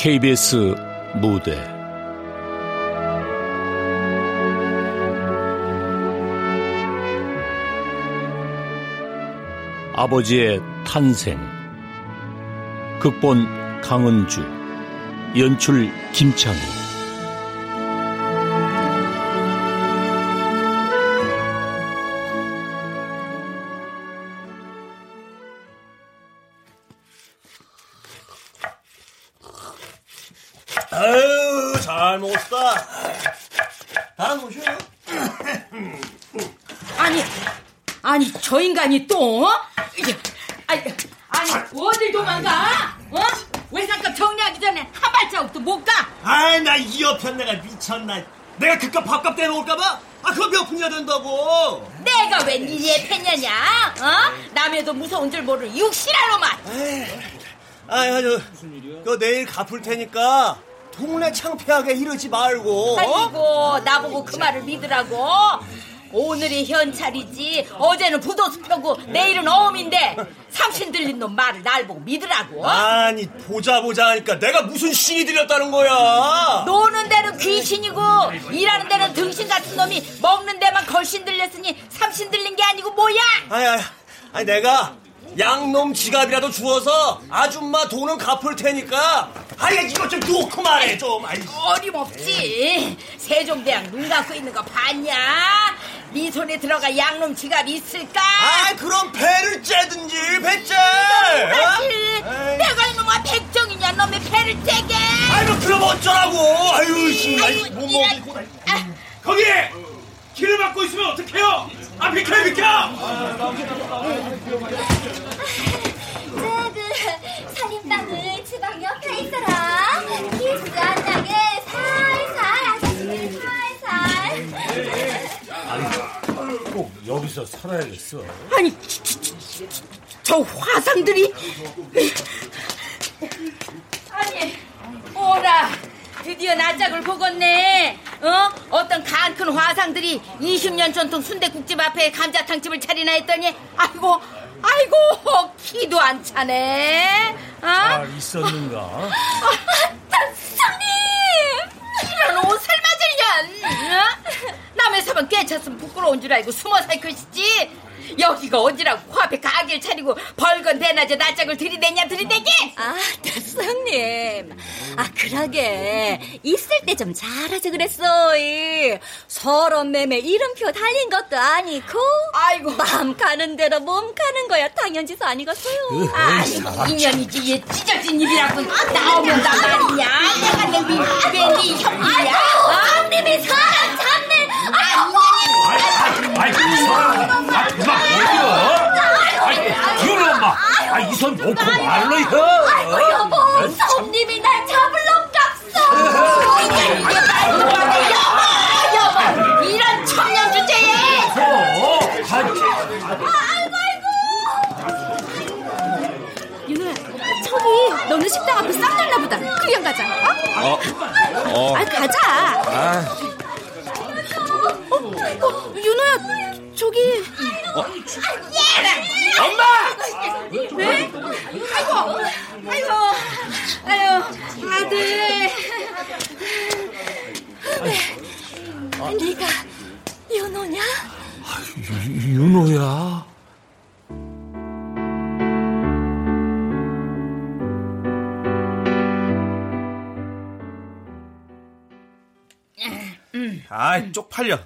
KBS 무대. 아버지의 탄생. 극본 강은주. 연출 김창희 또? 어? 이게, 아니, 아니 어딜 도망가? 어? 외상값 정리하기 전에 한 발자국도 못 가? 아이 나이 옆에 내가 미쳤나 내가 그깟 밥값 떼놓을까봐 아 그거 몇 푼이나 된다고 내가 웬 이리에 패냐냐? 어? 남해도 무서운 줄 모르는 육실할 놈아. 아이 아주 그 내일 갚을 테니까 동네 창피하게 이러지 말고 어? 아이고 나보고 그 말을 믿으라고. 오늘이 현찰이지 어제는 부도수 펴고 내일은 어음인데 삼신 들린 놈 말을 날 보고 믿으라고. 아니 보자 보자 하니까 내가 무슨 신이 들렸다는 거야 노는 데는 귀신이고 일하는 데는 등신 같은 놈이 먹는 데만 걸신 들렸으니 삼신 들린 게 아니고 뭐야? 아이 아이 아이 내가 양놈 지갑이라도 주워서 아줌마 돈은 갚을 테니까. 아이 이거 좀 놓고 말해 좀. 아이 어림없지. 세종대왕 눈 감고 있는 거 봤냐? 네 손에 들어가 양놈 지갑 있을까? 아이 그럼 배를 째든지 배째. 사실 내가 이놈아 백정이냐? 놈의 배를 째게. 아이고 그럼 어쩌라고? 아유 씨. 아이 못 먹이고 거기 길을 막고 있으면 어떡해요? 아 비켜 비켜! 쟤들 살인방을 지방 옆에 있어라 키스 안 나게 살살 아저씨들 살살 꼭 여기서 살아야겠어. 아니 저, 저, 저, 저 화상들이 아니 오라 드디어 낯짝을 보겠네 어? 어떤 간 큰 화상들이 20년 전통 순대국집 앞에 감자탕집을 차리나 했더니 아이고 아이고 키도 안 차네 어? 아 있었는가? 선생님 이런 옷을 맞을 년 어? 남의 사방 꿰찼으면 부끄러운 줄 알고 숨어 살 것이지 여기가 어디라고 코앞에 가게를 차리고 벌건 대낮에 낯짝을 들이대냐 들이대기 아 선생님. 아 그러게. 있을 때 좀 잘하지 그랬어 이. 서론 매매 이름표 달린 것도 아니고 아이고. 마음 가는 대로 몸 가는 거야. 당연지서 아니겠어요. 아니 인연이지. 얘 찢어진 입이라고. 나오면 나 말이냐 내가 내왜네 형님이야. 형님이 사람 잡네. 아 아이 사람, 아 그만 어디요? 아이 기훈 엄마, 아이 손 놓고 말로 혀. 여보 손님이 날 이게 말도 안 돼 여보 여보 이런 청년 주제에 어, 윤호야 저기 너네 식당 앞에 싹 났나 보다 그냥 가자 어? 어, 아 가자 아, 어, 어, 윤호야 저기. 엄마! 네? 아이고. 아이고. 아유 아들. 네가 윤호냐? 윤호야. 아이 쪽팔려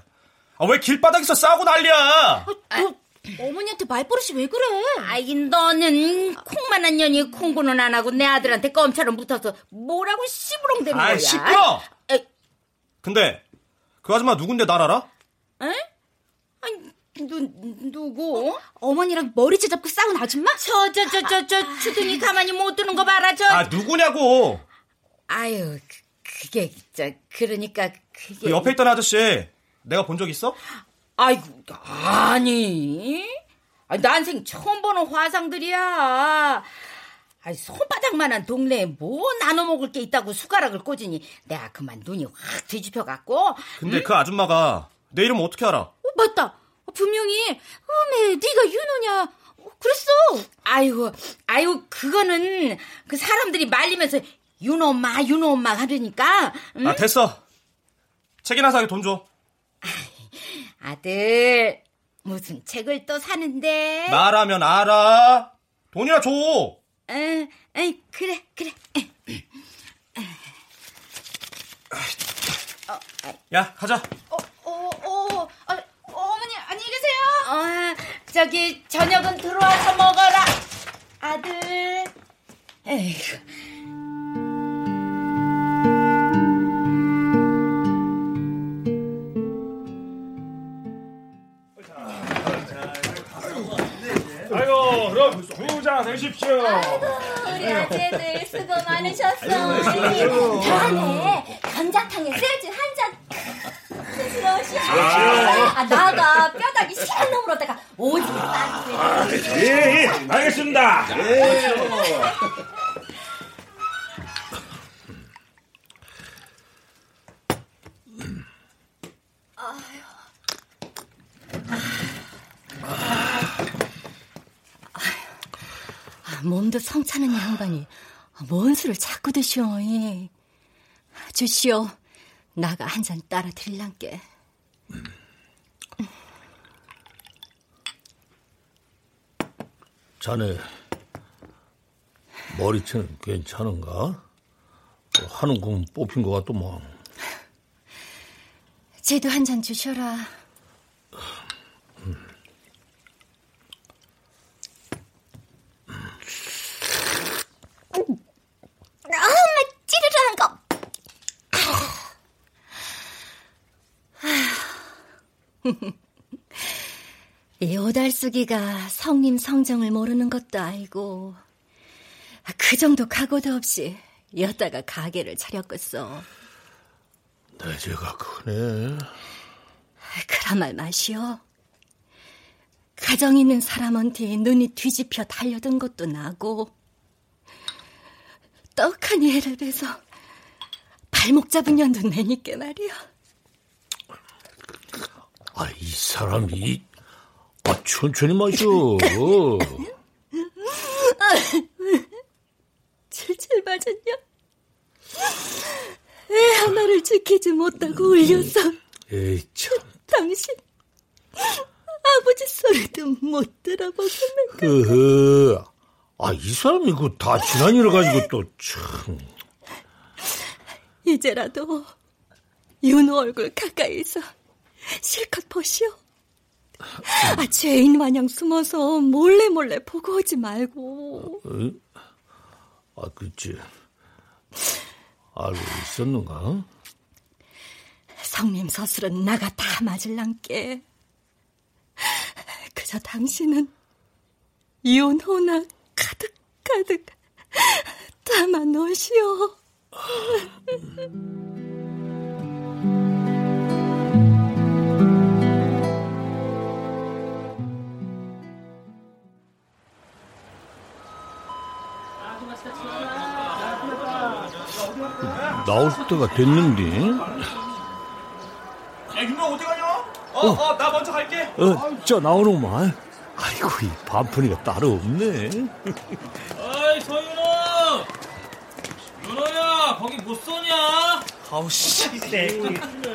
아, 왜 길바닥에서 싸고 난리야 너 어머니한테 말버릇이 왜 그래? 아이 너는 콩만한 년이 콩고는 안 하고 내 아들한테 껌처럼 붙어서 뭐라고 씨부렁대는 거야 아이 시끄러 에, 근데 그 아줌마 누군데 날 알아? 에? 아니 누 누구? 어 머니랑 머리채 잡고 싸운 아줌마? 저 저 저 저저 주둥이 가만히 못 두는 거 봐라 저. 아 누구냐고 아유 그, 그게 저 그러니까 그 그게 옆에 있던 아저씨 내가 본 적 있어? 아이고 아니 아, 난생 처음 보는 화상들이야. 아이 손바닥만한 동네에 뭐 나눠 먹을 게 있다고 숟가락을 꽂으니 내가 그만 눈이 확 뒤집혀 갖고 근데 그 아줌마가 내 이름 어떻게 알아? 어, 맞다. 분명히 어메 네가 윤호냐? 어, 그랬어. 아이고 아이고 그거는 그 사람들이 말리면서 윤호 엄마, 윤호 엄마 하려니까. 응? 아, 됐어. 책이나 사게 돈 줘. 아들, 무슨 책을 또 사는데? 나라면 알아. 돈이나 줘. 에, 에, 그래, 그래. 야, 가자. 어, 어, 어, 아, 어머니 안녕히 계세요. 어, 저기 저녁은 들어와서 먹어라. 아들. 에이 드십시오. 우리 아재들 수고 많으셨어. 다음에 감자탕에 쇠주 한 잔. 드시오. 아, 나가 뼈다귀 시간 넘으러다가 오지 마. 예, 예, 알겠습니다. 몸도 성차는 양반이 뭔 술을 자꾸 드시오. 이. 주시오. 나가 한 잔 따라 드릴란께. 자네 머리채는 괜찮은가? 뭐 하는 건 뽑힌 것 같더만. 쟤도 한 잔 주셔라. 아, 엄마 찌르르한 거. 이 오달수기가 성님 성정을 모르는 것도 알고 그 정도 각오도 없이 여다가 가게를 차렸겠어. 내 죄가 크네. 그런 말 마시오. 가정 있는 사람한테 눈이 뒤집혀 달려든 것도 나고 떡하니 애를 베서 발목 잡은 년도 내니께 말이야. 아, 이 사람이, 아, 천천히 마셔. 칠칠 맞았냐? 애 하나를 지키지 못하고 울려서 에이, 참. 당신 아버지 소리도 못 들어보겠네. 으흐. 아, 이 사람이 그다 지난 일을 가지고 또, 참. 이제라도 윤호 얼굴 가까이서 실컷 보시오. 아, 죄인 마냥 숨어서 몰래 몰래 보고 오지 말고. 아, 그치. 알고 있었는가? 성님 서술은 나가 다 맞을랑께. 그저 당신은 윤호나 가득가득 담아 놓으시오. 나올 때가 됐는데. 야, 윤호 어디 가냐? 어, 어, 나 먼저 갈게. 어, 저 나오는구만. 아이고, 이 반푼이가 따로 없네. 어이 서윤호 윤호야 거기 못 쏘냐 아우, 씨.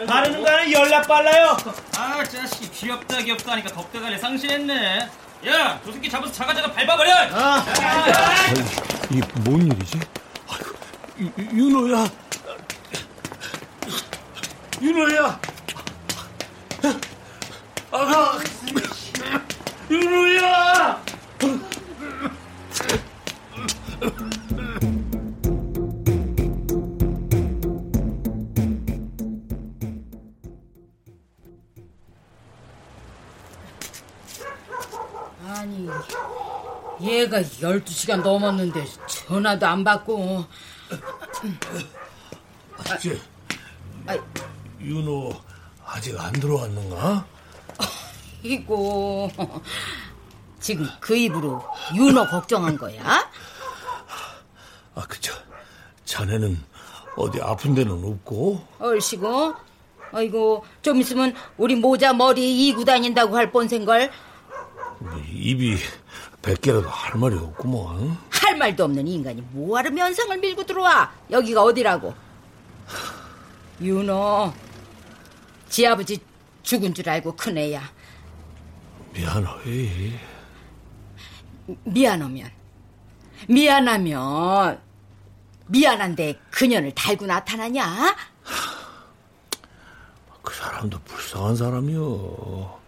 바르는 거 하나 연락 빨라요. 아 자식이 귀엽다 귀엽다 하니까 덕대가리 상실했네 야 저 새끼 잡아서 자가자가 밟아버려 이뭔 일이지? 아이고, 유- 유- 윤호야. 윤호야. 아가. 윤호야. 아니, 얘가 12시간 넘었는데 전화도 안 받고. 쟤, 윤호 아직 안 들어왔는가? 이고 지금 그 입으로 윤호 걱정한 거야? 아, 그쵸. 자네는 어디 아픈 데는 없고? 얼씨구 아이고 좀 있으면 우리 모자 머리 이고 다닌다고 할 뻔생걸 입이 백 개라도 할 말이 없구먼. 할 말도 없는 인간이 뭐하러 면상을 밀고 들어와? 여기가 어디라고? 윤호, 지 아버지 죽은 줄 알고 큰애야. 미안해. 미안하면, 미안하면, 미안한데 그년을 달고 나타나냐? 그 사람도 불쌍한 사람이요.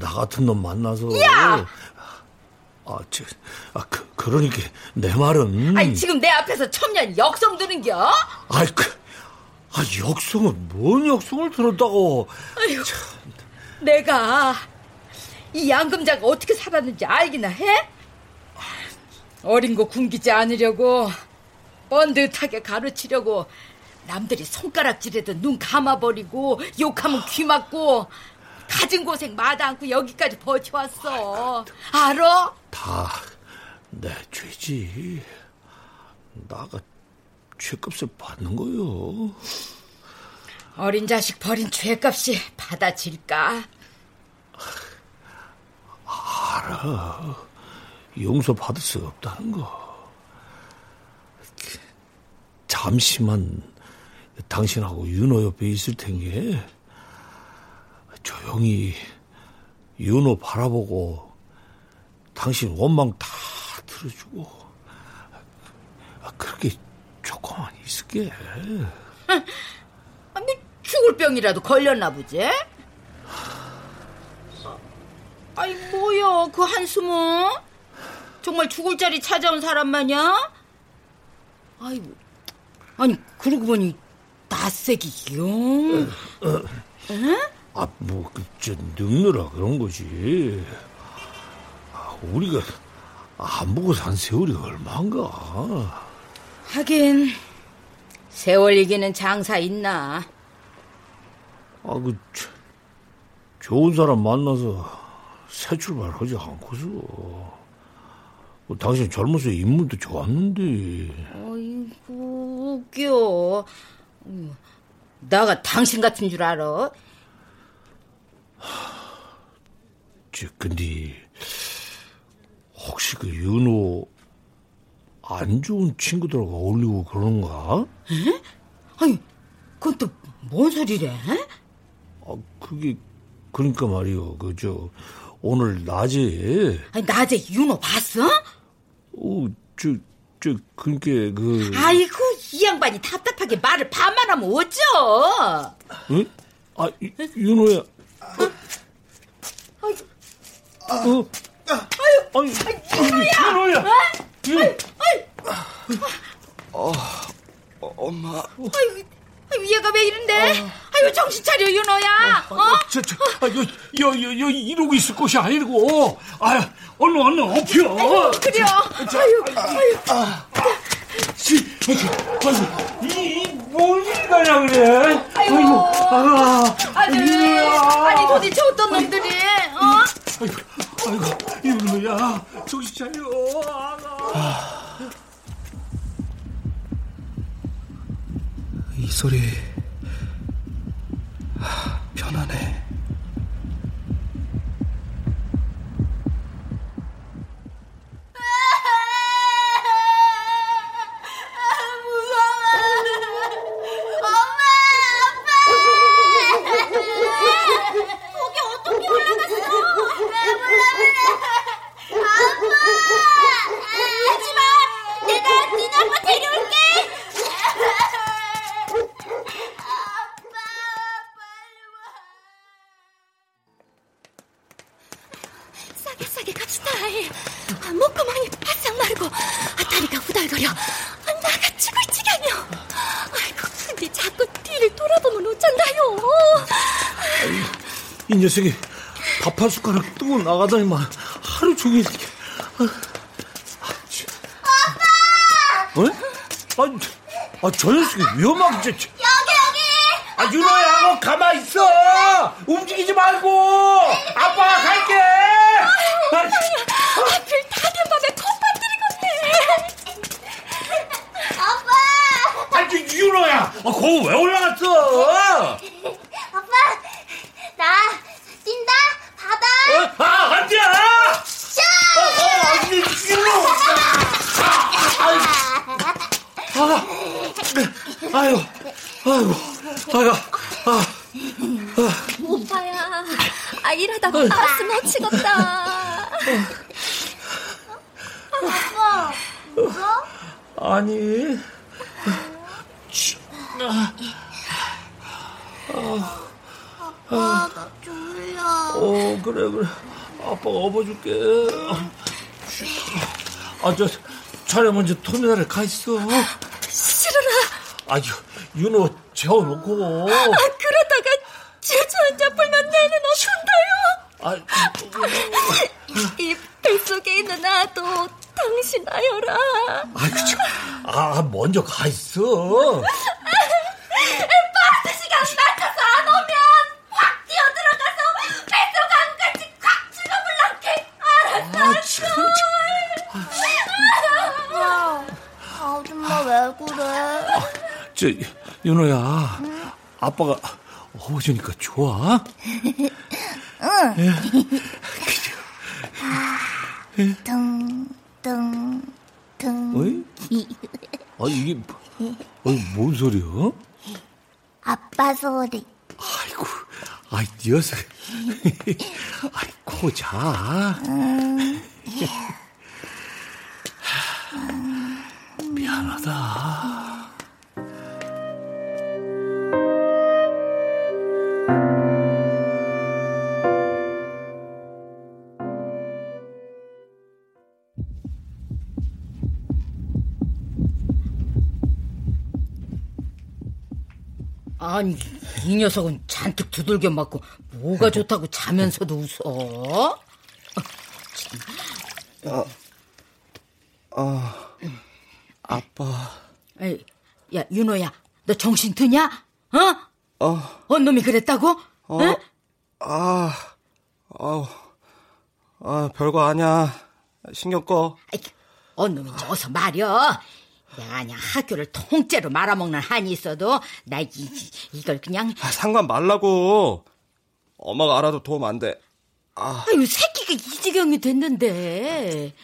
나 같은 놈 만나서. 야! 아, 저, 아, 그, 그러니까 내 말은. 아니, 지금 내 앞에서 첨년 역성 드는겨? 아이, 그, 아, 역성은 뭔 역성을 들었다고. 아이고, 내가 이 양금자가 어떻게 살았는지 알기나 해? 어린 거 굶기지 않으려고 번듯하게 가르치려고 남들이 손가락질해도 눈 감아버리고 욕하면 귀 막고 가진 고생 마다 않고 여기까지 버텨왔어 알아? 다내 죄지. 나가 죄값을 받는 거요. 어린 자식 버린 죄값이 받아질까? 알아. 용서 받을 수 없다는 거. 잠시만 당신하고 윤호 옆에 있을 텐게 조용히 윤호 바라보고 당신 원망 다 들어주고 아, 그렇게 조금만 있을게. 아니 죽을 병이라도 걸렸나 보지? 아이 뭐야 그 한숨은? 정말 죽을 자리 찾아온 사람 마냥? 아이고 아니 그러고 보니 낯색이 영 아, 뭐, 그, 저, 늙느라 그런 거지. 아, 우리가 안 보고 산 세월이 얼마인가. 하긴 세월 이기는 장사 있나 아, 그, 저, 좋은 사람 만나서 새 출발하지 않고서. 뭐, 당신 젊어서 인물도 좋았는데. 아이고 웃겨 음, 나가 당신 같은 줄 알아? 저, 근데, 혹시 그 윤호 안 좋은 친구들하고 어울리고 그러는가? 아니 그건 또 뭔 소리래? 아, 그게, 그러니까 말이요. 그, 저, 오늘 낮에, 아니 낮에 윤호 봤어? 어, 저, 저, 그니까, 그. 아이고 이 양반이 답답하게 말을 반만 하면 어쩌 응? 아, 이- 윤호야. 어? 아유, 아유, 윤호야! 윤호야! 아이고 아 이고, 얘가 왜 이런데? 아이고 정신 차려 윤호야 어? 저, 저, 아, 여, 여, 여, 여, 이러고 있을 것이 아니고, 아, 얼른, 얼른 업혀. 그래요 아유 아유 지, 아이고, 이, 이, 뭔 일이냐, 그래? 아이고 아, 아들 아니 도대체 어떤 놈들이 어? 아이고, 아이고, 윤호야, 정신 차려. 아, 이 소리 하, 편하네. 녀석이 밥 한 숟가락 뜨고 나가다니만 하루 종일 이렇게. 아빠! 어? 아, 저- 아, 저 녀석이 위험하게. 여기 여기 아, 윤호야, 너 가만 있어! 움직이지 말고! 아빠가 갈게! 아, 하필 다된 밤에 컵밥들이겠네 아빠 아, 저 윤호야! 아, 거기 왜 올라갔어? 아빠 나 뛴다 바다 어? 아, 안 돼! 슈 어, 어, 아유, 아이고, 아가, 아. 오빠야, 아, 일하다 가스 놓치겠다. 아빠, 울어? 아니. 아빠, 나 졸려. 어, 그래, 그래. 아빠가 업어줄게. 아, 저, 자네 먼저 터미널에 가 있어. 싫어라. 아 유, 윤호 재워놓고. 아, 그러다가 제주 한잔 불면 내는 어쩐다요? 아, 이 뱃속에 있는 나도 당신 아여라. 아이고, 참. 아, 먼저 가 있어. 저, 윤호야. 아빠가 업어주니까 좋아? 등, 등, 등. 어이? 아, 이게, 어, 뭔 소리야? 아빠 소리. 아이고, 아이, 녀석. 아이고, 자. 미안하다. 아니 이 녀석은 잔뜩 두들겨 맞고 뭐가 좋다고 자면서도 웃어? 아빠, 에이, 야 윤호야 너 정신 드냐? 어? 어, 언 놈이 그랬다고? 어, 응? 아, 아우, 아, 별거 아니야. 신경 꺼. 아이, 언 놈이 어서 말여. 내가 그냥 학교를 통째로 말아먹는 한이 있어도 나 이, 이걸 그냥 아, 상관 말라고. 엄마가 알아도 도움 안 돼. 아유 새끼가 이 지경이 됐는데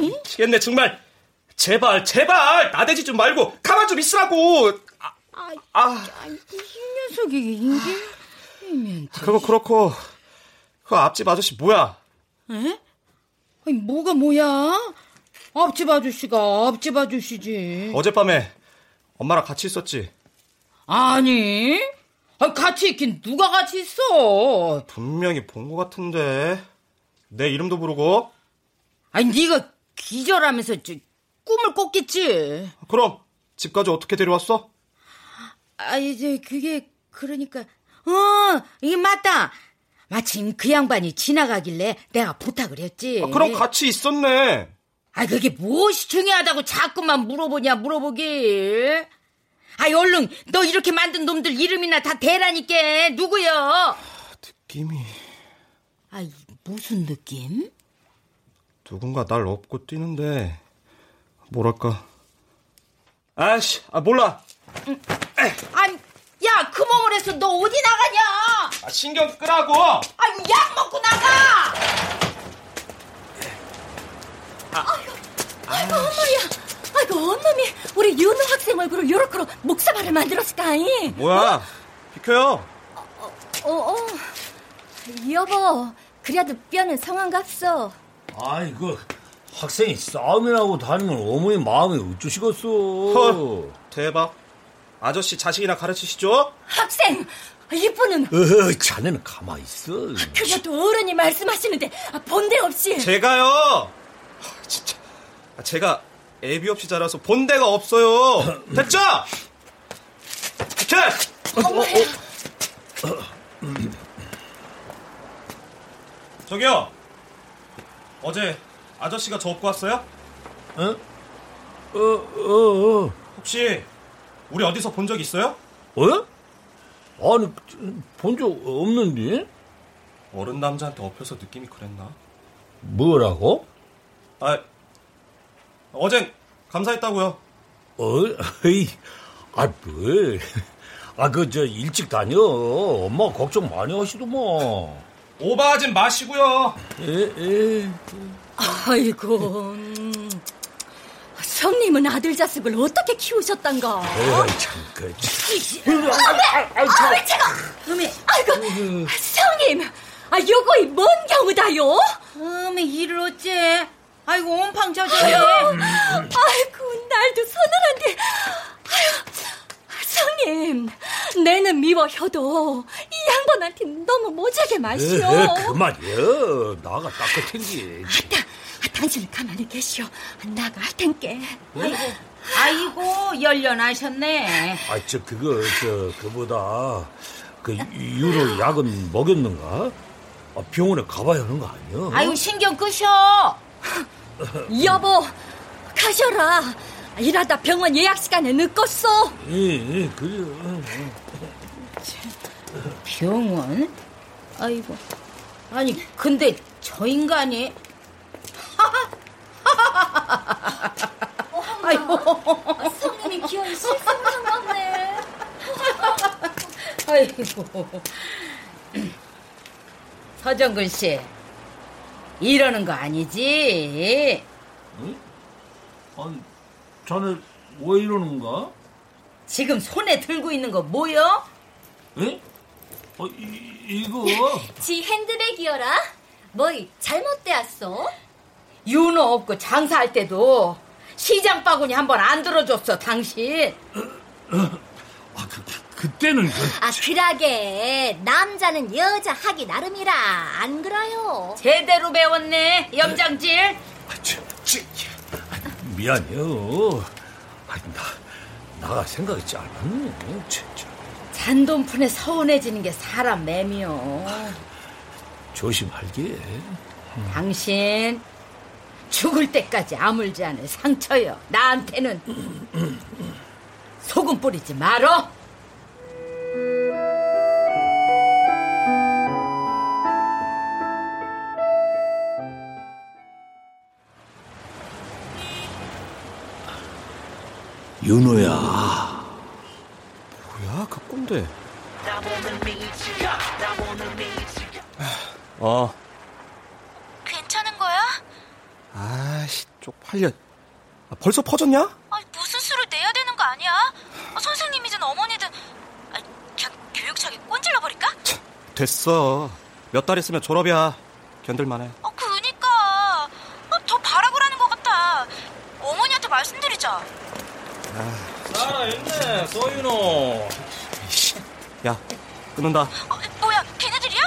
미치겠네, 정말. 제발, 제발, 나대지 좀 말고, 가만 좀 있으라고. 아, 아, 이 녀석이 이게 이면 그거 그렇고, 그 앞집 아저씨 뭐야? 에? 아니 뭐가 뭐야? 앞집 아저씨가 앞집 아저씨지. 어젯밤에 엄마랑 같이 있었지? 아니, 아, 같이 있긴 누가 같이 있어? 분명히 본 것 같은데. 내 이름도 부르고. 아니 네가 기절하면서 저, 꿈을 꿨겠지. 그럼 집까지 어떻게 데려왔어? 아 이제 그게 그러니까 어 이게 맞다. 마침 그 양반이 지나가길래 내가 부탁을 했지. 아, 그럼 같이 있었네. 아 그게 무엇이 중요하다고 자꾸만 물어보냐 물어보길. 아 얼른 너 이렇게 만든 놈들 이름이나 다 대라니까 누구여? 느낌이 아 무슨 느낌? 누군가 날 업고 뛰는데 뭐랄까. 아씨, 아 몰라. 아니 야 그 몸을 해서 너 어디 나가냐? 아, 신경 끄라고. 아유 약 먹고 나가. 아이고, 엄마야. 아이고, 엄마미 우리 윤호 학생 얼굴을 요렇게 목사발을 만들었을까이? 뭐야? 비켜요. 어, 어. 여보, 그래도 뼈는 성한갑소. 아이, 그, 학생이 싸움이나고 다니면 어머니 마음이 어쩌시겠어. 헐, 대박. 아저씨 자식이나 가르치시죠? 학생, 이분은 어, 자네는 가만히 있어. 그래도 어른이 말씀하시는데 본데 없이. 제가요. 하, 진짜. 아, 제가 애비 없이 자라서 본 데가 없어요. 됐죠? 자, 저기요. 어제 아저씨가 저 업고 왔어요? 어? 어, 어, 어. 혹시 우리 어디서 본 적 있어요? 어? 아니, 본 적 없는데? 어른 남자한테 업혀서 느낌이 그랬나? 뭐라고? 아, 어젠 감사했다고요. 어, 에이, 아, 뭐. 아, 그, 저, 일찍 다녀. 엄마 걱정 많이 하시더만. 오버하진 마시고요. 에, 에. 아이고 음, 형님은 아들 자식을 어떻게 키우셨단가? 에이, 참, 그, 아, 왜 제가? 어메, 아이고, 성님, 아, 요거 이뭔 경우다요? 어메, 이를 어째? 아이고, 온팡 젖어. 아이고, 날도 서늘한데. 아유, 성님, 내는 미워혀도 이 양반한테 너무 모자게 마시오. 에, 그만이여. 나가 따뜻한지. 아따, 아, 당신은 가만히 계시오. 나가 할 텐께. 아이고, 아이고, 열련하셨네. 아, 저, 그거, 저, 그보다, 그, 유로 약은 먹였는가? 아, 병원에 가봐야 하는 거 아니야? 아이고, 신경 끄셔. 여보, 가셔라. 일하다 병원 예약 시간에 늦었어. 예, 예, 그래. 병원? 아이고. 아니, 근데 저 인간이. 아이고. 성님이 기어이 실수를 한 건데. 아이고. 서정근 씨. 이러는 거 아니지? 아니, 자네 왜 이러는가? 지금 손에 들고 있는 거 뭐요? 에? 어, 이, 이거. 지 핸드백이여라. 뭐 잘못되었어? 윤호 없고 장사할 때도 시장 바구니 한 번 안 들어줬어, 당신. 아, 그, 그, 그때는 그. 아, 그러게. 남자는 여자 하기 나름이라. 안 그래요? 제대로 배웠네, 염장질. 아, 저, 저, 아, 미안해요. 아니, 나, 나가 생각이 짧았네. 진짜. 잔돈푼에 서운해지는 게 사람 맴이요. 조심할게. 당신 죽을 때까지 아물지 않을 상처요. 나한테는 소금 뿌리지 말어. 윤호야. 뭐야, 그 꼰대. 어, 괜찮은 거야? 아씨, 쪽팔려. 아, 벌써 퍼졌냐? 아, 무슨 수를 내야 되는 거 아니야? 아, 선생님이든 어머니든 아, 그냥 교육청에 꼰질러 버릴까? 됐어. 몇 달 있으면 졸업이야. 견딜만해. 아, 그니까 아, 더 바라고라는 것 같아. 어머니한테 말씀드리자. 살아있네, 서윤호. 야, 끊는다. 어, 뭐야, 걔네들이야?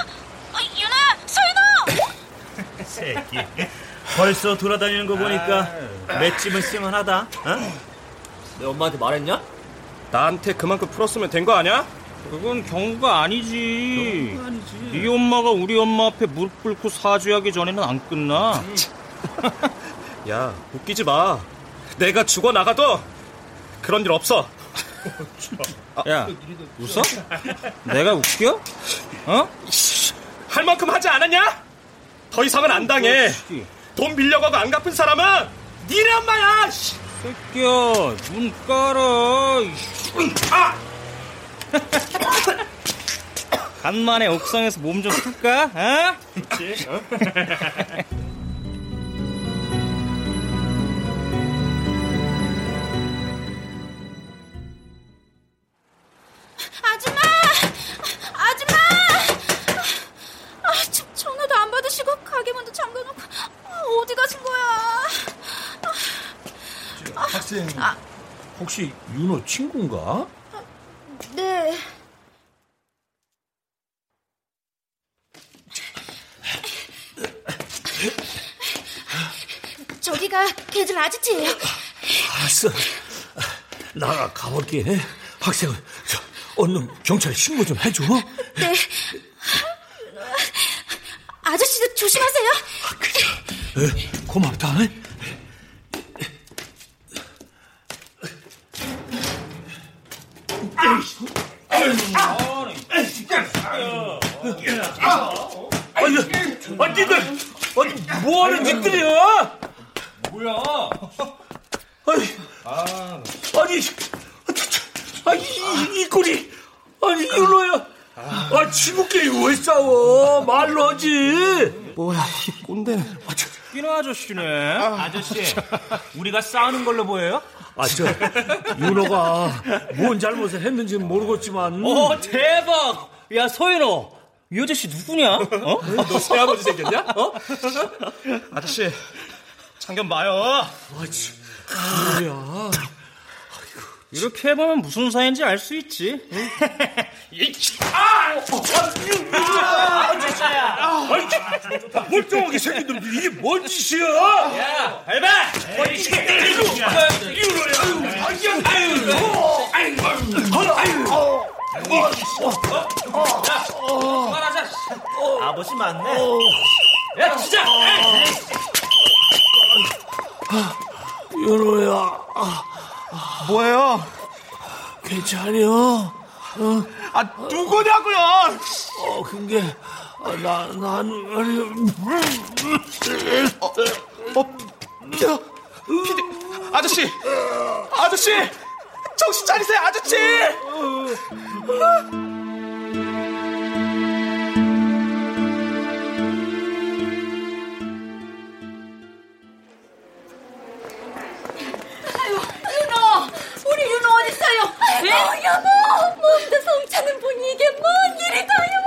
아, 윤아야, 서인호! 새끼. 벌써 돌아다니는 거 보니까 맷집은 쓸만하다. 어? 내 엄마한테 말했냐? 나한테 그만큼 풀었으면 된 거 아니야? 그건 경우가 아니지. 네 엄마가 우리 엄마 앞에 무릎 꿇고 사죄하기 전에는 안 끝나. 야, 웃기지 마. 내가 죽어 나가도 그런 일 없어. 야, 웃어? 내가 웃겨? 어? 할 만큼 하지 않았냐? 더 이상은 안 당해. 돈 빌려가고 안 갚은 사람은 니네 엄마야. 씨. 새끼야, 눈 깔아. 아! 간만에 옥상에서 몸 좀 풀까? 어? 아줌마! 어디 가신 거야? 학생, 혹시 윤호 친구인가? 네. 저기가 걔들 아지트예요. 알았어. 나가 가볼게. 학생, 저, 얼른 경찰에 신고 좀 해줘. 네. 아저씨도 조심하세요. 에, 고맙다. 아니, 아니, 니들, 아니, 뭐 하는 짓들이야? 뭐야? 아니, 아니, 아니, 이, 이 꼴이, 아니, 윤호야. 아, 친구끼리 왜 싸워? 말로 하지. 뭐야, 이 꼰대는. 아, 저, 웃기는 아저씨네. 아저씨, 우리가 싸우는 걸로 보여요? 아, 저, 윤호가 뭔 잘못을 했는지 는 모르겠지만. 오, 대박! 야, 서윤호. 이 아저씨 누구냐? 어? 너 새아버지 생겼냐? 어? 아저씨, 참견 마요. 뭐야. 이렇게 해보면 무슨 사이인지 알 수 있지. 멀쩡하게 생긴 놈들이 이게 뭔 짓이야? 알바! 아버지 맞네. 야, 진짜! 윤호야, 뭐예요? 괜찮여? 아, 누구냐고요? 어, 근게, 아, 나, 난, 아니, 어, 피디, 피디, 아저씨, 아저씨, 정신 차리세요, 아저씨! 예? 어, 여보, 몸도 성찬은 보니 이게 뭔 일일까요?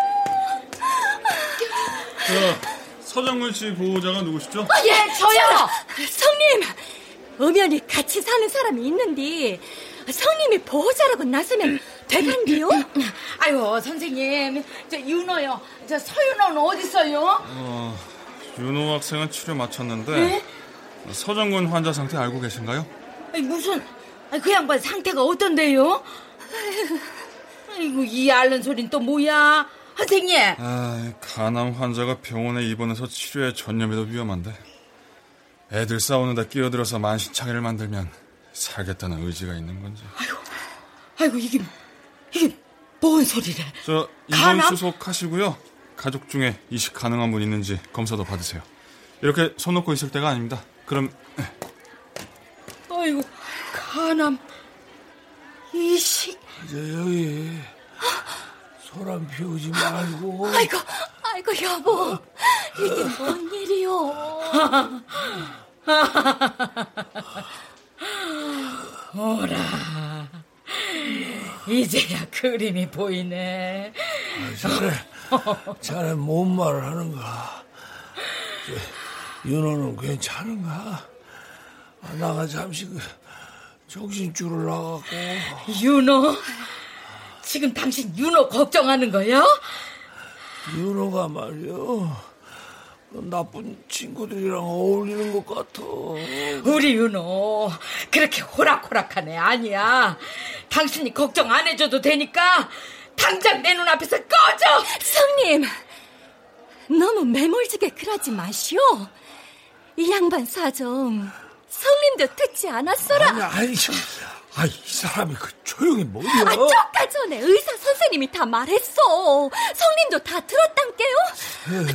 서정근 씨 보호자가 누구시죠? 예, 저요! 성님, 엄연히 같이 사는 사람이 있는데 성님이 보호자라고 나서면 되간디요? 아유, 선생님. 저 윤호요. 저 서윤호는 어딨어요? 어, 윤호 학생은 치료 마쳤는데 네? 서정근 환자 상태 알고 계신가요? 아니, 무슨, 그 양반 상태가 어떤데요? 아이고, 이 앓는 소린 또 뭐야? 선생님! 아, 간암 환자가 병원에 입원해서 치료에 전념해도 위험한데 애들 싸우는데 끼어들어서 만신창이를 만들면 살겠다는 의지가 있는 건지 아이고, 이게, 이게 뭔 소리래? 저? 입원 수속하시고요 가족 중에 이식 가능한 분 있는지 검사도 받으세요 이렇게 손 놓고 있을 때가 아닙니다 그럼 아이고, 간암, 이식. 저, 여기, 소란 피우지 말고. 아이고, 아이고 여보, 이게 뭔 일이요? 오라. 이제야 그림이 보이네. 자네, 자네 뭔 말을 하는가? 저, 윤호는 괜찮은가? 아, 나가 잠시 그 정신 줄을 나갖고. 윤호? 지금 당신 윤호 걱정하는 거야? 윤호가 말이야. 나쁜 친구들이랑 어울리는 것 같아. 우리 윤호 그렇게 호락호락한 애 아니야. 당신이 걱정 안 해줘도 되니까 당장 내 눈앞에서 꺼져. 성님, 너무 매몰지게 그러지 마시오. 이 양반 사정 성님도 듣지 않았어라. 아니, 아니, 참. 아, 이 사람이 그 조용히 뭐야? 아, 쪼까 전에 의사 선생님이 다 말했어. 성님도 다 들었단께요.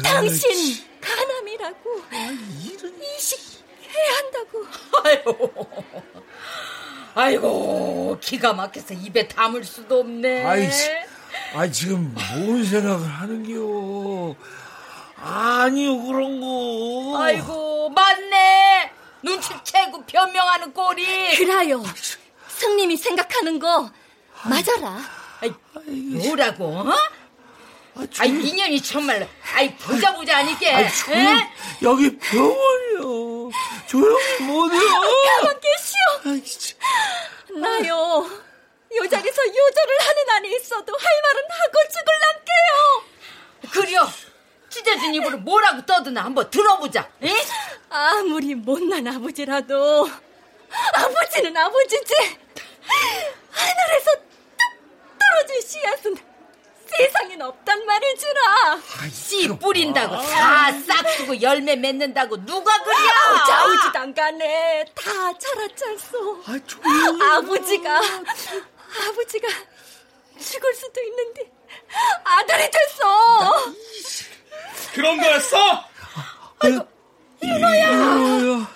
당신 간암이라고 이식해야 한다고. 아이고, 아이고 기가 막혀서 입에 담을 수도 없네. 아이, 아 지금 뭔 생각을 하는겨? 아니요, 그런 거. 아이고 맞네. 눈치 채고 변명하는 꼴이. 그라요. 성님이 생각하는 거 맞아라. 아이, 뭐라고? 어? 아, 아이 인연이 정말 아이 보자 보자 아니게. 아이, 조용, 여기 병원이요. 조용히 못해요. 가만 계시오. 나요. 요 자리에서 요절을 하는 안에 있어도 할 말은 하고 죽을란께요. 그려. 찢어진 입으로 뭐라고 떠드나 한번 들어보자. 에? 아무리 못난 아버지라도 아버지는 아버지지. 하늘에서 뚝 떨어질 씨앗은 세상엔 없단 말이지라. 씨 뿌린다고 다 싹두고 열매 맺는다고 누가 그려? 안 가네. 다 자랐잖소. 아. 아버지가 아버지가 죽을 수도 있는데 아들이 됐어. 그런 거였어? 아이고, 이거야.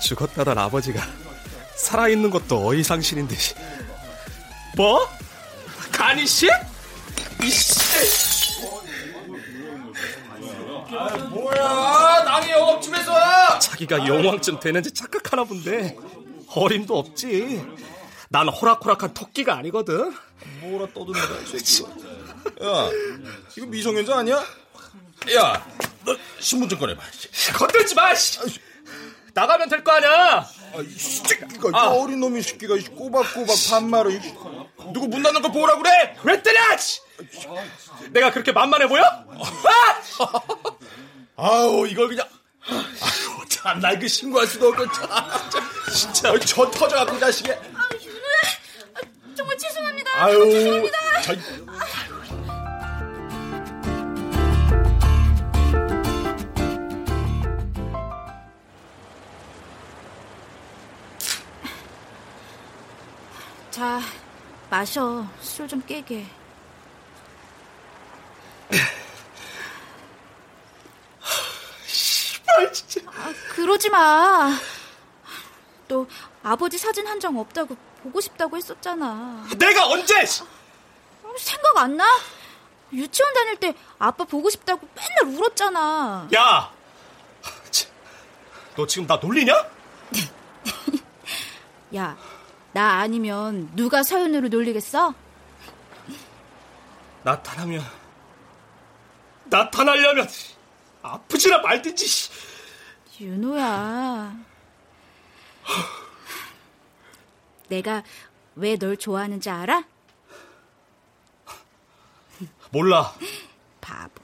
죽었다던 아버지가 살아있는 것도 어이상신인 듯이 뭐? 간이식? 아, 뭐야 남이 영업집에서 자기가 영왕쯤 되는지 착각하나 본데. 어림도 없지. 난 호락호락한 토끼가 아니거든. 뭐라 떠드는 거야 야 이거 미성년자 아니야? 야 너 신분증 꺼내봐 건들지 마 씨. 나가면 될 거 아니야 이거 아. 어린 놈이 새끼가 꼬박꼬박 반말을 누구 문 닫는 거 보라 그래 왜 때려 씨. 내가 그렇게 만만해 보여? 아! 아우 이걸 그냥 아유 참나 이거 신고할 수도 없고 참 진짜 저 터져갖고 이 자식이 아, 정말 죄송합니다 아유 죄송합니다 저... 자 마셔 술 좀 깨게 씨발 진짜 아, 그러지 마. 너 아버지 사진 한 장 없다고 보고 싶다고 했었잖아. 내가 언제? 생각 안 나? 유치원 다닐 때 아빠 보고 싶다고 맨날 울었잖아. 야, 너 지금 나 놀리냐? 야, 나 아니면 누가 서연으로 놀리겠어? 나타나면 나타나려면 아프지나 말든지. 윤호야. 내가 왜 널 좋아하는지 알아? 몰라. 바보.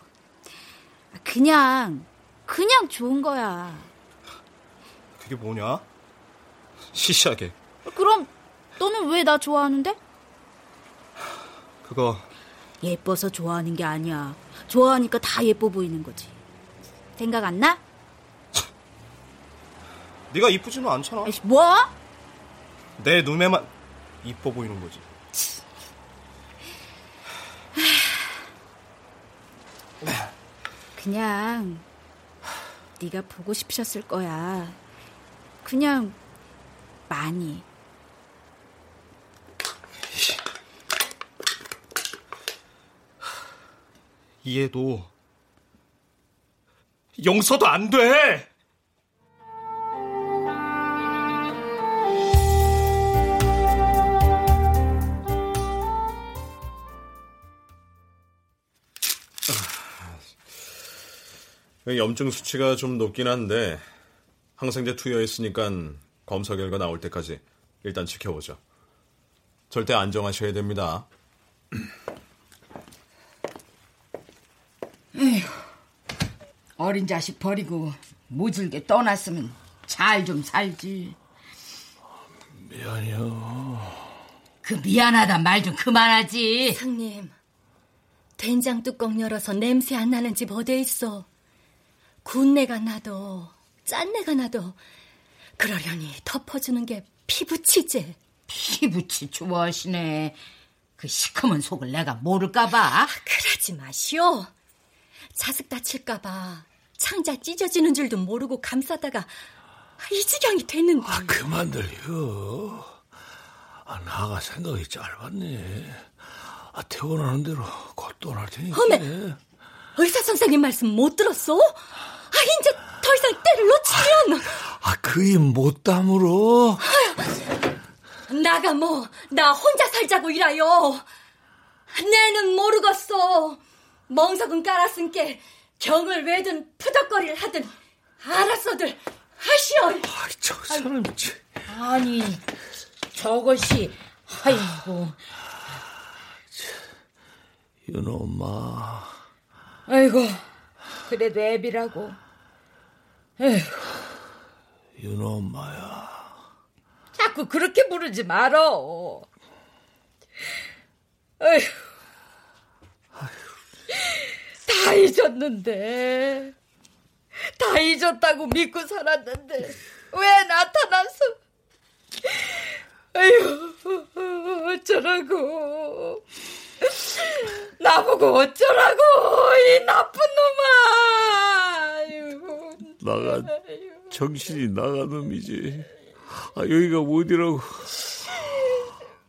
그냥, 그냥 좋은 거야. 그게 뭐냐? 시시하게. 그럼 너는 왜 나 좋아하는데? 그거 예뻐서 좋아하는 게 아니야. 좋아하니까 다 예뻐 보이는 거지. 생각 안 나? 네가 이쁘지는 않잖아. 아이씨, 뭐? 내 눈에만 이뻐 보이는 거지. 그냥 네가 보고 싶으셨을 거야. 그냥 많이. 이해도 용서도 안 돼. 염증 수치가 좀 높긴 한데 항생제 투여했으니까 검사 결과 나올 때까지 일단 지켜보죠. 절대 안정하셔야 됩니다. 에휴, 어린 자식 버리고 모질게 떠났으면 잘 좀 살지. 미안해요. 그 미안하다 말 좀 그만하지. 상님, 된장 뚜껑 열어서 냄새 안 나는 집 어디에 있어? 군내가 나도 짠내가 나도 그러려니 덮어주는 게 피부치지. 피부치 좋아하시네. 그 시커먼 속을 내가 모를까봐. 아, 그러지 마시오. 자식 다칠까봐 창자 찢어지는 줄도 모르고 감싸다가 이 지경이 됐는데. 아, 그만들요. 아, 나가 생각이 짧았네. 아, 태어나는 대로 곧 떠날 테니까. 어메, 의사 선생님 말씀 못 들었어? 아, 이제 더 이상 때를 놓치면. 아, 그이 못 담으러. 나가 뭐, 나 혼자 살자고 일하요. 내는 모르겠어. 멍석은 깔았은께 경을 외든 푸덕거리를 하든 알았어들 하시오. 아, 저 사람 지 아니, 저것이, 아이고. 윤호 엄마. 아이고, 그래도 애비라고. 윤호 엄마야. 자꾸 그렇게 부르지 말어. 에휴. 다 잊었는데. 다 잊었다고 믿고 살았는데. 왜 나타났어? 에휴, 어쩌라고. 나보고 어쩌라고, 이 나쁜 놈아. 아유. 나가 정신이 나간 놈이지. 아, 여기가 어디라고.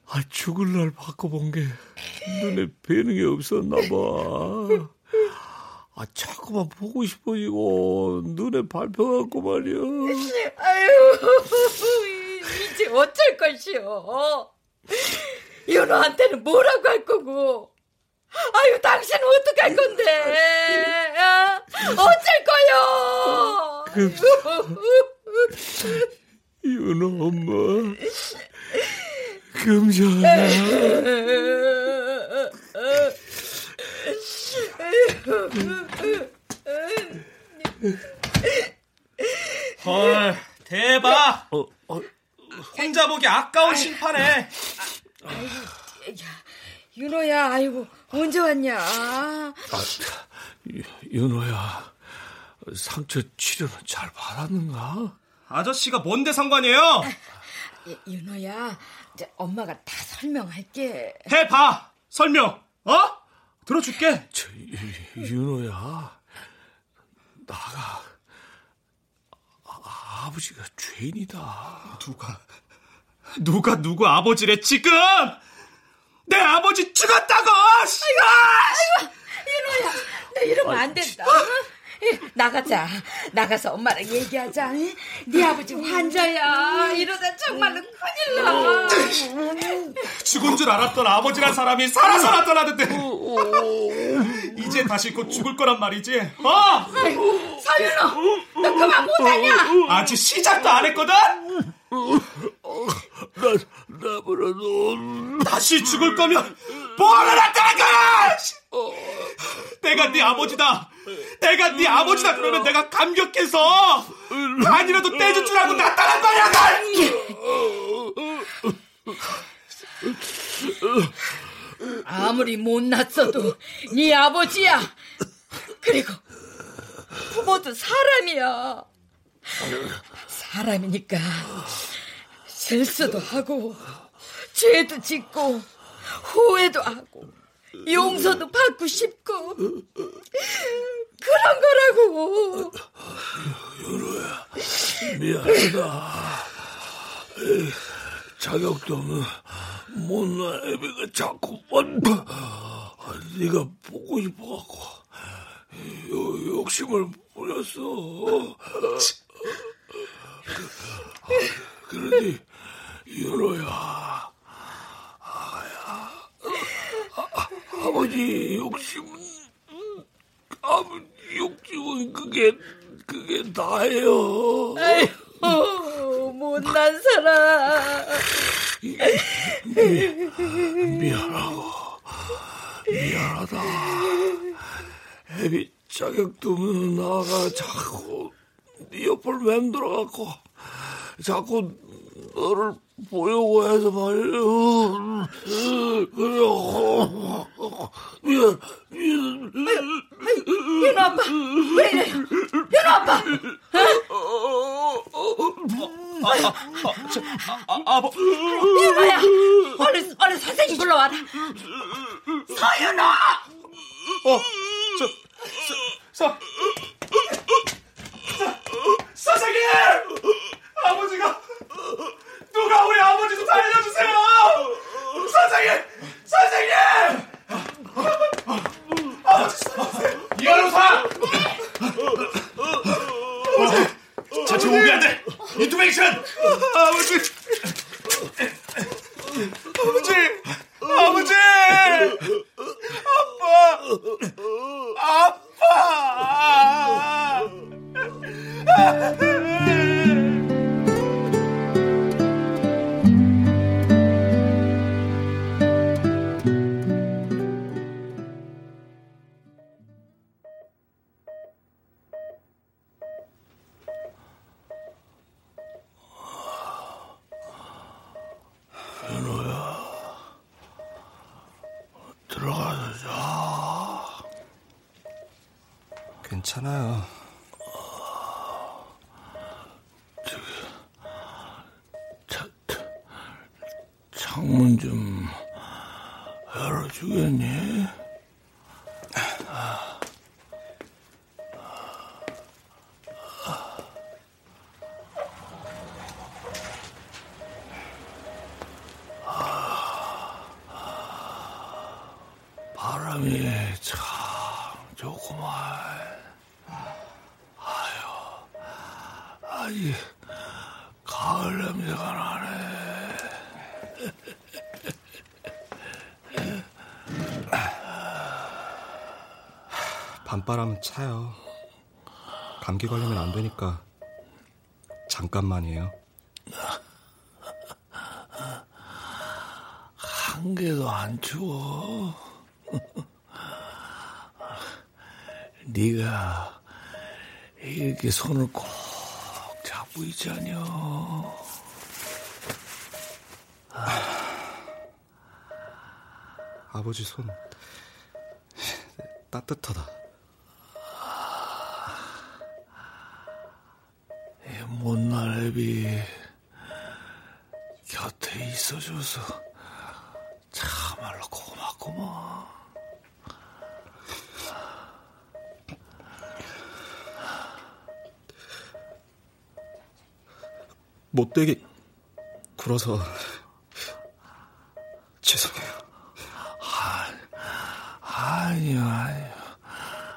아, 죽을 날 바꿔본 게 눈에 뵈는 게 없었나 봐. 아, 자꾸만 보고 싶어지고 눈에 밟혀갖고 말이야. 아유, 이제 어쩔 것이오. 윤호한테는 뭐라고 할 거고. 아유, 당신은 어떡할 건데? 어? 어쩔 거요? 윤호 엄마. 금전아. 헐, 대박! 어, 어. 혼자 보기 아까운 심판에. 윤호야, 아이고, 언제 왔냐? 아, 윤호야, 상처 치료는 잘 받았는가? 아저씨가 뭔데 상관이에요? 예, 윤호야, 이제 엄마가 다 설명할게. 해봐! 설명! 어? 들어줄게. 저, 윤호야, 나가 아, 아버지가 죄인이다. 누가 누가 누구 아버지래 지금? 내 아버지 죽었다고! 아이고, 윤호야, 너 이러면 안 된다. 예, 나가자. 나가서 엄마랑 얘기하자. 예? 네 아버지 환자야. 이러다 정말로 큰일 나. 죽은 줄 알았던 아버지란 사람이 살아서 나타나는데 이제 다시 곧 죽을 거란 말이지 어? 서윤호, 너 그만 못하냐? 아직 시작도 안 했거든? 나, 나보라도. 다시 죽을 거면 뭐하러 나타난 거야! 내가 네 아버지다 내가 네 아버지다 그러면 내가 감격해서 간이라도 떼줄 줄 알고 나타난 거야 아무리 못났어도 네 아버지야. 그리고 부모도 사람이야. 사람이니까 실수도 하고 죄도 짓고 후회도 하고 용서도 받고 싶고 그런 거라고. 윤호야, 미안하다. 자격도 없는 못난 애비가 자꾸만 네가 보고 싶어갖고 요, 욕심을 부렸어. 그러니 윤호야, 아야, 아, 아버지 욕심은 아버지 욕심은 그게 그게 다예요. 아이고 못난 사람. 미 안하고 미안하다. 애비 자격도 없는 나가 자꾸 네 옆을 맴돌아갖고 자꾸 너를 보려고 해서 말이야. 그래 미안 미안. 윤호 아빠 왜 이래요? 윤호 아빠. 아버 윤호야 얼른 얼른 선생님 불러와라. 서윤호. 어, 저, 서, 서, 서, 선생님! 아버지가, 누가 우리 아버지 좀 살려주세요! 선생님! 선생님! 밤바람은 차요. 감기 걸리면 안 되니까 잠깐만이에요. 한 개도 안 추워. 네가 이렇게 손을 꼭 잡고 있잖여. 아버지 손 따뜻하다. 못날 애비 곁에 있어줘서 참말로 고맙구만. 못되게 굴어서 죄송해요. 아니요, 아니요.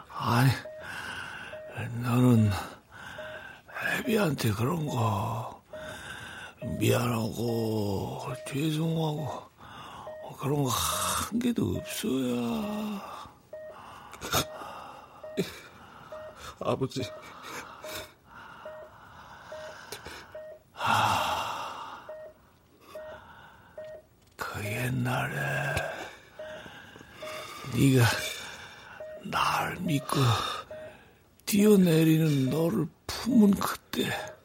아니, 너는 애비한테 그런 거 미안하고 죄송하고 그런 거 한 개도 없어야. 아버지. 그 옛날에 네가 날 믿고 뛰어내리는 너를 품은 그 때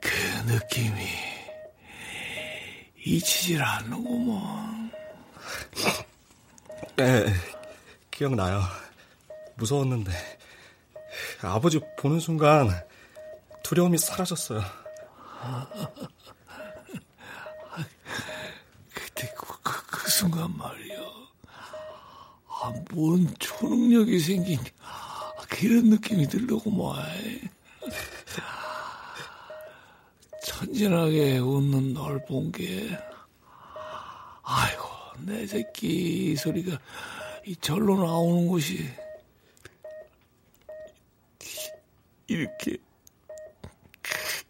그 느낌이 잊히질 않는구먼. 네, 기억나요. 무서웠는데 아버지 보는 순간 두려움이 사라졌어요. 그때 그, 그, 그 순간 말이야. 아, 뭔 초능력이 생긴 아, 그런 느낌이 들더구만. 천진하게 웃는 널 본 게, 아이고, 내 새끼 소리가 이 절로 나오는 곳이 이렇게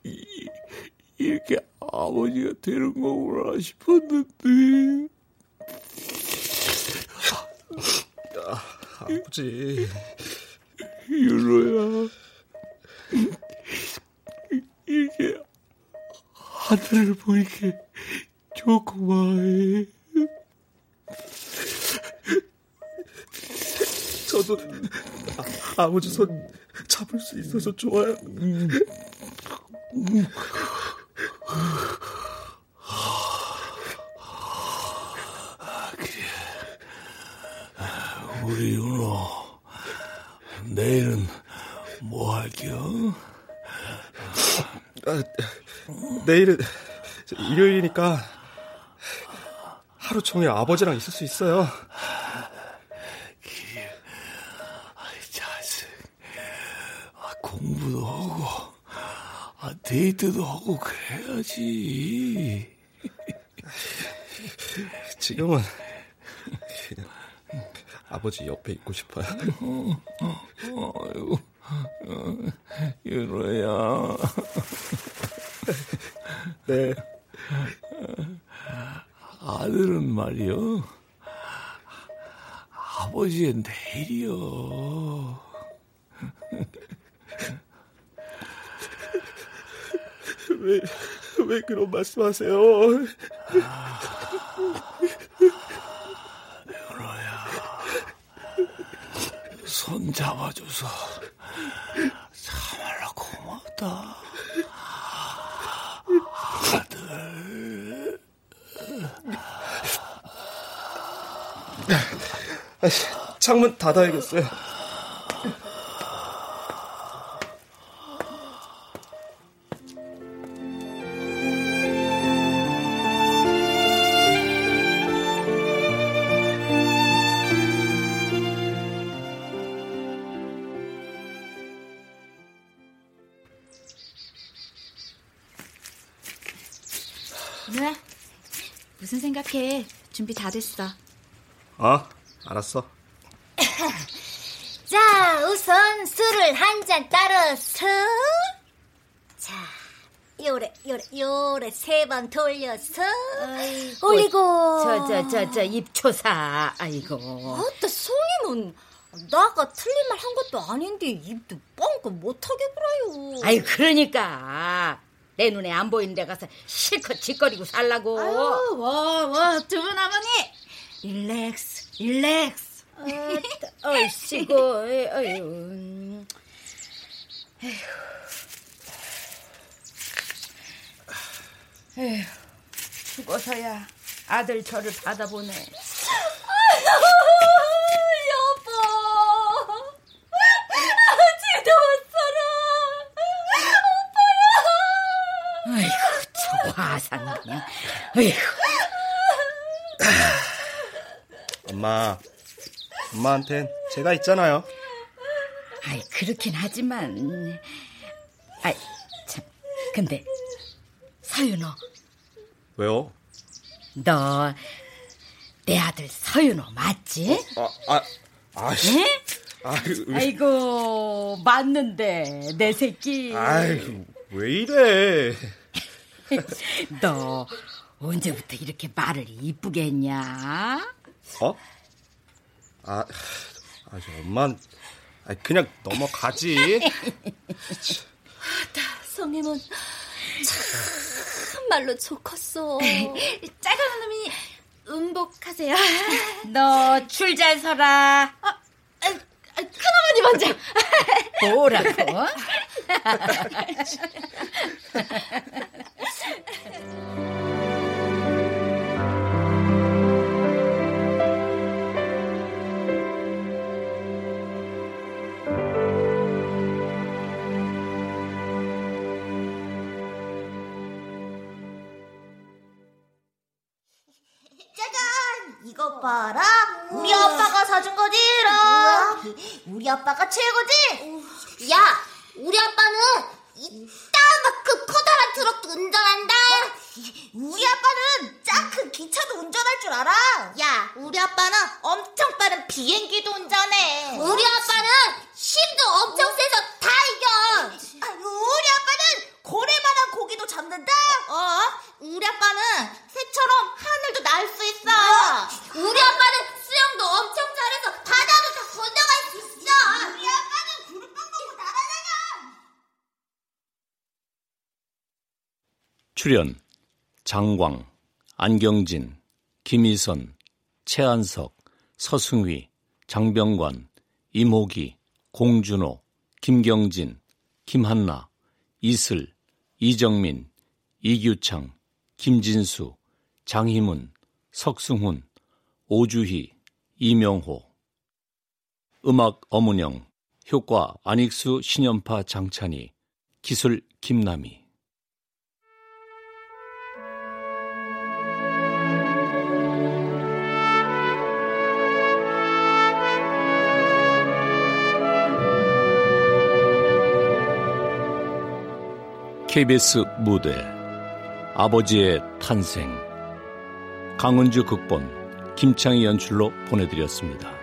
이, 이렇게 아버지가 되는 거구나 싶었는데. 아, 아버지. 윤호야. 이게 하늘을 보니까 좋구만. 저도 아, 아버지 손 잡을 수 있어서 좋아요. 우리 윤호, 내일은 뭐 할게요? 아, 내일은 일요일이니까 하루 종일 아버지랑 있을 수 있어요. 자식, 아, 공부도 하고, 아, 데이트도 하고 그래야지. 지금은 그냥 아버지 옆에 있고 싶어요. 어, 아이고, 어, 윤호야. 네. 아들은 말이요. 아버지의 내일이요. 왜, 왜 그런 말씀하세요? 손 잡아줘서 참말로 고맙다. 아들. 창문 닫아야겠어요. 무슨 생각해? 준비 다 됐어. 어, 알았어. 자, 우선 술을 한 잔 따라서. 자, 요래, 요래, 요래 세 번 돌려서. 올리고. 저, 저, 저, 저, 입초사. 아이고. 어따 성이면 나가 틀린 말 한 것도 아닌데 입도 뻥긋 못하게 그래요. 아이, 그러니까. 내 눈에 안 보이는 데 가서 실컷 짓거리고 살라고. 아유, 와, 와, 두 분 어머니. 릴렉스, 릴렉스. 얼씨고, 아유. 에휴, 죽어서야 아들 저를 받아보네. 여보. 지도 못 살아. 아이고, 저 화상 그냥. 아이고. 엄마, 엄마한텐 제가 있잖아요. 아이, 그렇긴 하지만. 아이, 참. 근데, 서윤호, 왜요? 너, 내 아들 서윤호 맞지? 아, 아, 아이, 에? 아이, 아이고, 맞는데, 내 새끼. 아이, 왜 이래? 너, 언제부터 이렇게 말을 이쁘게 했냐? 어? 아, 아, 저 엄만, 아, 그냥 넘어가지. 성님은 참말로 좋겠어. 작은 놈이 음복하세요. 너 줄 잘 서라. 아, 큰어머니 먼저. 뭐라고? 봐라. 우리 아빠가 사준 거지라. 우리 아빠가 최고지? 야, 우리 아빠는 이따만큼 커다란 트럭도 운전한다. 우리 아빠는 짱큰 기차도 운전할 줄 알아. 야, 우리 아빠는 엄청 빠른 비행기도 운전해. 우리 아빠는 힘도 엄청 세서 다 이겨. 우리 아빠는 고래만한 고기도 잡는다. 어? 우리 아빠는 새처럼 하늘도 날 수 있어. 우리 아빠는 수영도 엄청 잘해서 바다도 다 건너갈 수 있어. 우리 아빠는 구름 빵 먹고 날아다녀. 출연 장광, 안경진, 김희선, 최한석, 서승휘, 장병관, 임호기, 공준호, 김경진, 김한나, 이슬, 이정민, 이규창, 김진수, 장희문, 석승훈, 오주희, 이명호. 음악 어문영, 효과 안익수, 신연파, 장찬희, 기술 김남희 KBS 무대 아버지의 탄생 강은주 극본 김창희 연출로 보내드렸습니다.